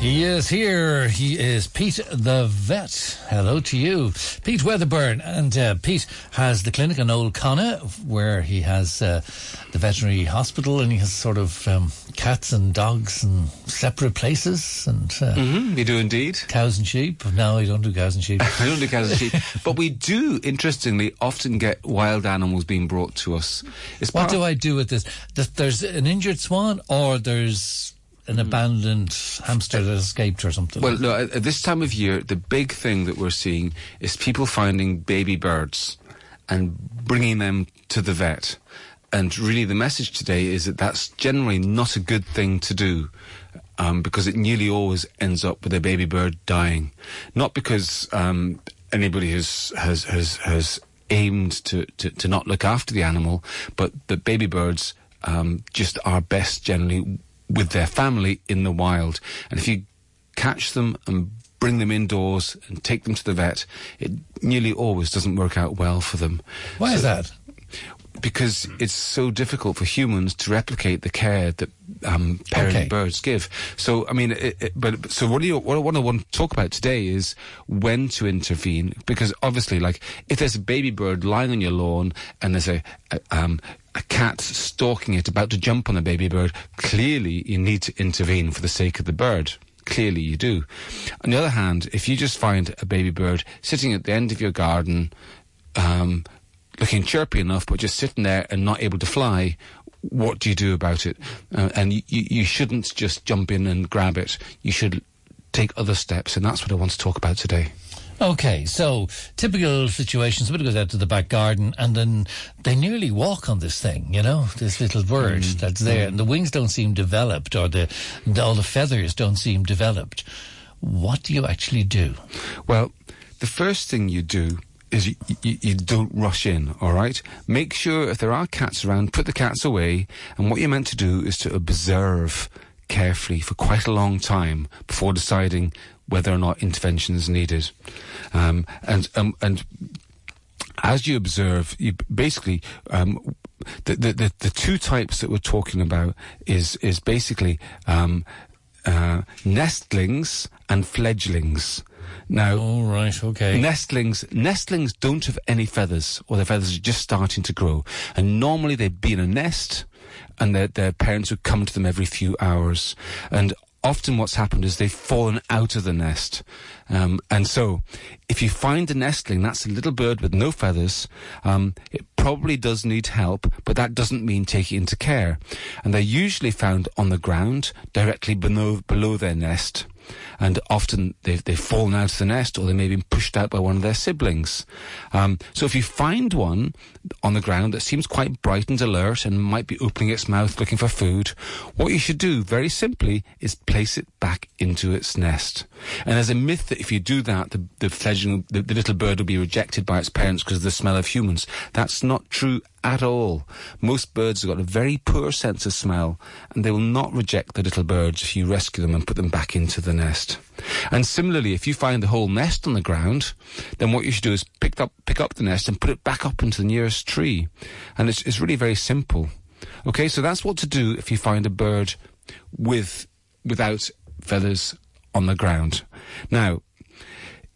He is here. He is Pete the vet. Hello to you, Pete Wedderburn. And uh, Pete has the clinic in Old Connaught, where he has uh, the veterinary hospital, and he has sort of um, cats and dogs in separate places, and uh, Mm-hmm, we do indeed. cows and sheep. No, we don't do cows and sheep. I don't do cows and sheep, but we do, interestingly, often get wild animals being brought to us. It's what do I do with this? Th- There's an injured swan, or there's an abandoned hamster that escaped, or something. Well, no, at, at this time of year, the big thing that we're seeing is people finding baby birds and bringing them to the vet. And really, the message today is that that's generally not a good thing to do. Um, because it nearly always ends up with a baby bird dying, not because um, anybody has has has has aimed to, to, to not look after the animal, but the baby birds um, just are best generally with their family in the wild. And if you catch them and bring them indoors and take them to the vet, it nearly always doesn't work out well for them. Why is that? Because it's so difficult for humans to replicate the care that um, parent Okay. birds give. So, I mean, it, it, but so what do you? What I want to want to talk about today is when to intervene. Because obviously, like if there's a baby bird lying on your lawn and there's a, a um, a cat stalking it, about to jump on the baby bird, clearly you need to intervene for the sake of the bird. Clearly you do. On the other hand, if you just find a baby bird sitting at the end of your garden, um, looking chirpy enough, but just sitting there and not able to fly, what do you do about it? Uh, and you, you shouldn't just jump in and grab it. You should take other steps, and that's what I want to talk about today. Okay, so typical situation, somebody goes out to the back garden and then they nearly walk on this thing, you know, this little bird Mm. that's there, and the wings don't seem developed or the, the all the feathers don't seem developed. What do you actually do? Well, the first thing you do is you, you, you don't rush in, all right? Make sure if there are cats around, put the cats away, and what you're meant to do is to observe carefully for quite a long time before deciding whether or not intervention is needed. Um, and, um, and as you observe, you basically um, the, the the two types that we're talking about is is basically um, uh, nestlings and fledglings. Now, All right, okay. Nestlings, nestlings don't have any feathers, or their feathers are just starting to grow. And normally they'd be in a nest, and their, their parents would come to them every few hours. And often what's happened is they've fallen out of the nest. Um, and so, if you find a nestling, that's a little bird with no feathers, um, it probably does need help, but that doesn't mean take it into care. And they're usually found on the ground, directly below, below their nest and often they've, they've fallen out of the nest or they may have been pushed out by one of their siblings. Um, so if you find one on the ground that seems quite bright and alert and might be opening its mouth looking for food, what you should do very simply is place it back into its nest. And there's a myth that if you do that, the, the fledgling, the, the little bird will be rejected by its parents because of the smell of humans. That's not true at all. Most birds have got a very poor sense of smell, and they will not reject the little birds if you rescue them and put them back into the nest. And similarly, if you find the whole nest on the ground, then what you should do is pick up pick up the nest and put it back up into the nearest tree. And it's, it's really very simple. Okay, so that's what to do if you find a bird with without feathers on the ground. Now,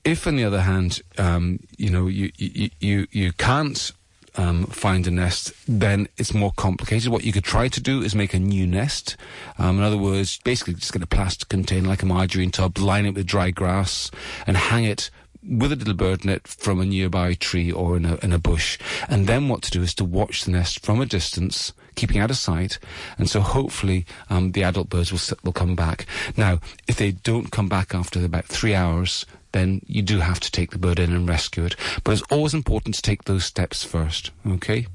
if on the other hand, um, you know, you, you, you, you can't um, find a nest, then it's more complicated. What you could try to do is make a new nest. Um, in other words, basically just get a plastic container like a margarine tub, line it with dry grass, and hang it with a little bird net from a nearby tree or in a, in a bush. And then what to do is to watch the nest from a distance, keeping out of sight. And so hopefully um, the adult birds will, will come back. Now, if they don't come back after about three hours, then you do have to take the bird in and rescue it. But it's always important to take those steps first, okay?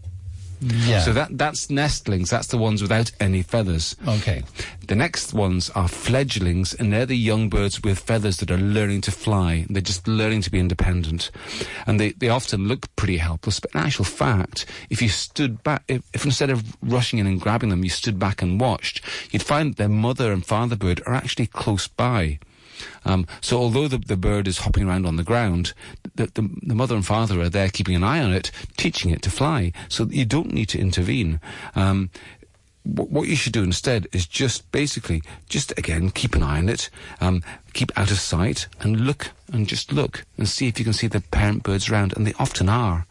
Yeah. So that that's nestlings. That's the ones without any feathers. okay. The next ones are fledglings, and they're the young birds with feathers that are learning to fly. They're just learning to be independent. And they, they often look pretty helpless, but in actual fact, if you stood back, if, if instead of rushing in and grabbing them, you stood back and watched, you'd find their mother and father bird are actually close by. Um, so although the, the bird is hopping around on the ground, the, the, the mother and father are there keeping an eye on it, teaching it to fly. So you don't need to intervene. Um, wh- what you should do instead is just basically, just again, keep an eye on it, um, keep out of sight, and look and just look and see if you can see the parent birds around, and they often are.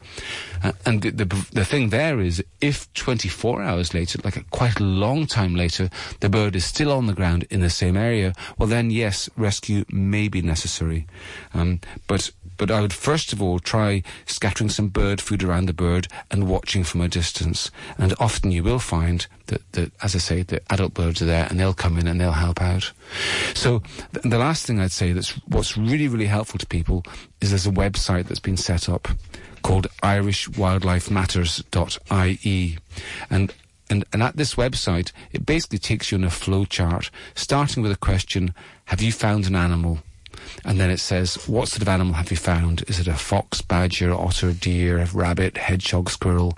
Uh, and the, the the thing there is, if 24 hours later, like a, quite a long time later, the bird is still on the ground in the same area, well then yes, rescue may be necessary. Um, but but I would first of all try scattering some bird food around the bird and watching from a distance. And often you will find that, that as I say, the adult birds are there and they'll come in and they'll help out. So th- the last thing I'd say that's what's really, really helpful to people is there's a website that's been set up called irishwildlifematters.ie. And and, and at this website, it basically takes you on a flow chart, starting with a question, have you found an animal? And then it says, what sort of animal have you found? Is it a fox, badger, otter, deer, rabbit, hedgehog, squirrel,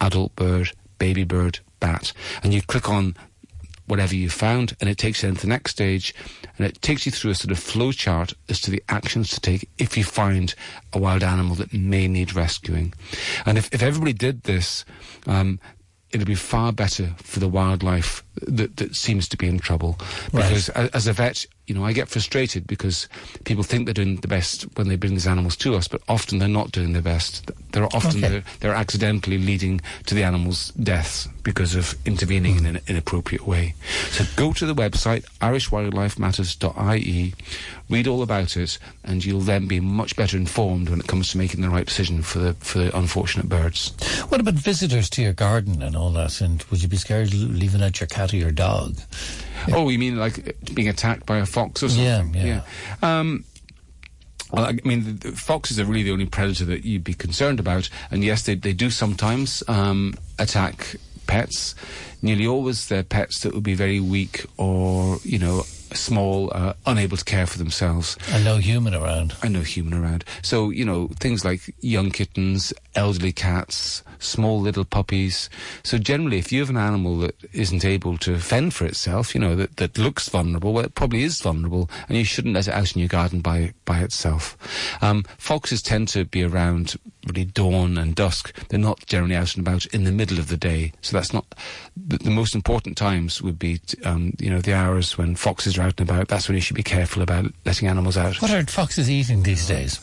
adult bird, baby bird, bat? And you click on whatever you found, and it takes you into the next stage, and it takes you through a sort of flow chart as to the actions to take if you find a wild animal that may need rescuing. And if, if everybody did this, um, it'd be far better for the wildlife that, that seems to be in trouble. Because a- as a vet, you know, I get frustrated because people think they're doing the best when they bring these animals to us, but often they're not doing their best. They're often Okay. they're, they're accidentally leading to the animal's deaths because of intervening in an inappropriate way. So go to the website irishwildlifematters.ie, read all about it, and you'll then be much better informed when it comes to making the right decision for the for the unfortunate birds. What about visitors to your garden and all that? And would you be scared leaving out your cat or your dog? Oh, you mean like being attacked by a fox or Yeah, something? yeah. Um, well, I mean, the, the foxes are really the only predator that you'd be concerned about. And yes, they, they do sometimes um, attack pets. Nearly always they're pets that would be very weak or, you know, small, uh, unable to care for themselves. And no human around. and no human around. So, you know, things like young kittens, elderly cats, small little puppies. So generally, if you have an animal that isn't able to fend for itself, you know, that, that looks vulnerable, well, it probably is vulnerable, and you shouldn't let it out in your garden by, by itself. Um, foxes tend to be around really dawn and dusk. They're not generally out and about in the middle of the day. So that's not, the, the most important times would be, t- um, you know, the hours when foxes are out and about. That's when you should be careful about letting animals out. What are foxes eating these days?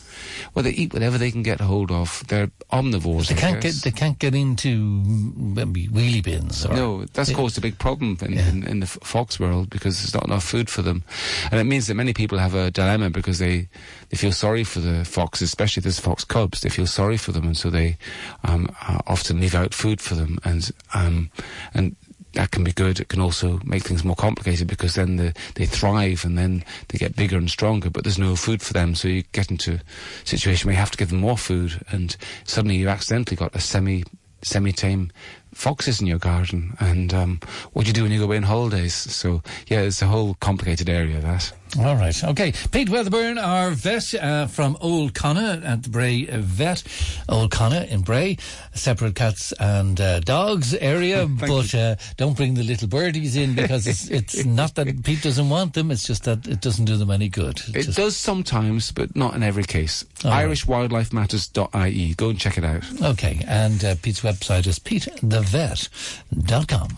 Well, they eat whatever they can get hold of. They're omnivores. They can't get. They can't get into maybe wheelie bins. Or, no, that's caused a big problem in, Yeah. in, in the fox world because there's not enough food for them, and it means that many people have a dilemma because they they feel sorry for the foxes, especially if there's fox cubs. They feel sorry for them, and so they um, uh, often leave out food for them, and um, and that can be good. It can also make things more complicated because then the, they thrive and then they get bigger and stronger, but there's no food for them. So you get into a situation where you have to give them more food and suddenly you accidentally got a semi, semi-tame foxes in your garden. And, um, what do you do when you go away on holidays? So yeah, it's a whole complicated area that. All right. Okay. Pete Wedderburn, our vet uh, from Old Connaught at the Bray Vet. Old Connaught in Bray. Separate cats and uh, dogs area. but uh, don't bring the little birdies in because it's, it's not that Pete doesn't want them. It's just that it doesn't do them any good. It does sometimes, but not in every case. All right. IrishWildlifeMatters.ie. Go and check it out. Okay. And uh, Pete's website is petethevet.com.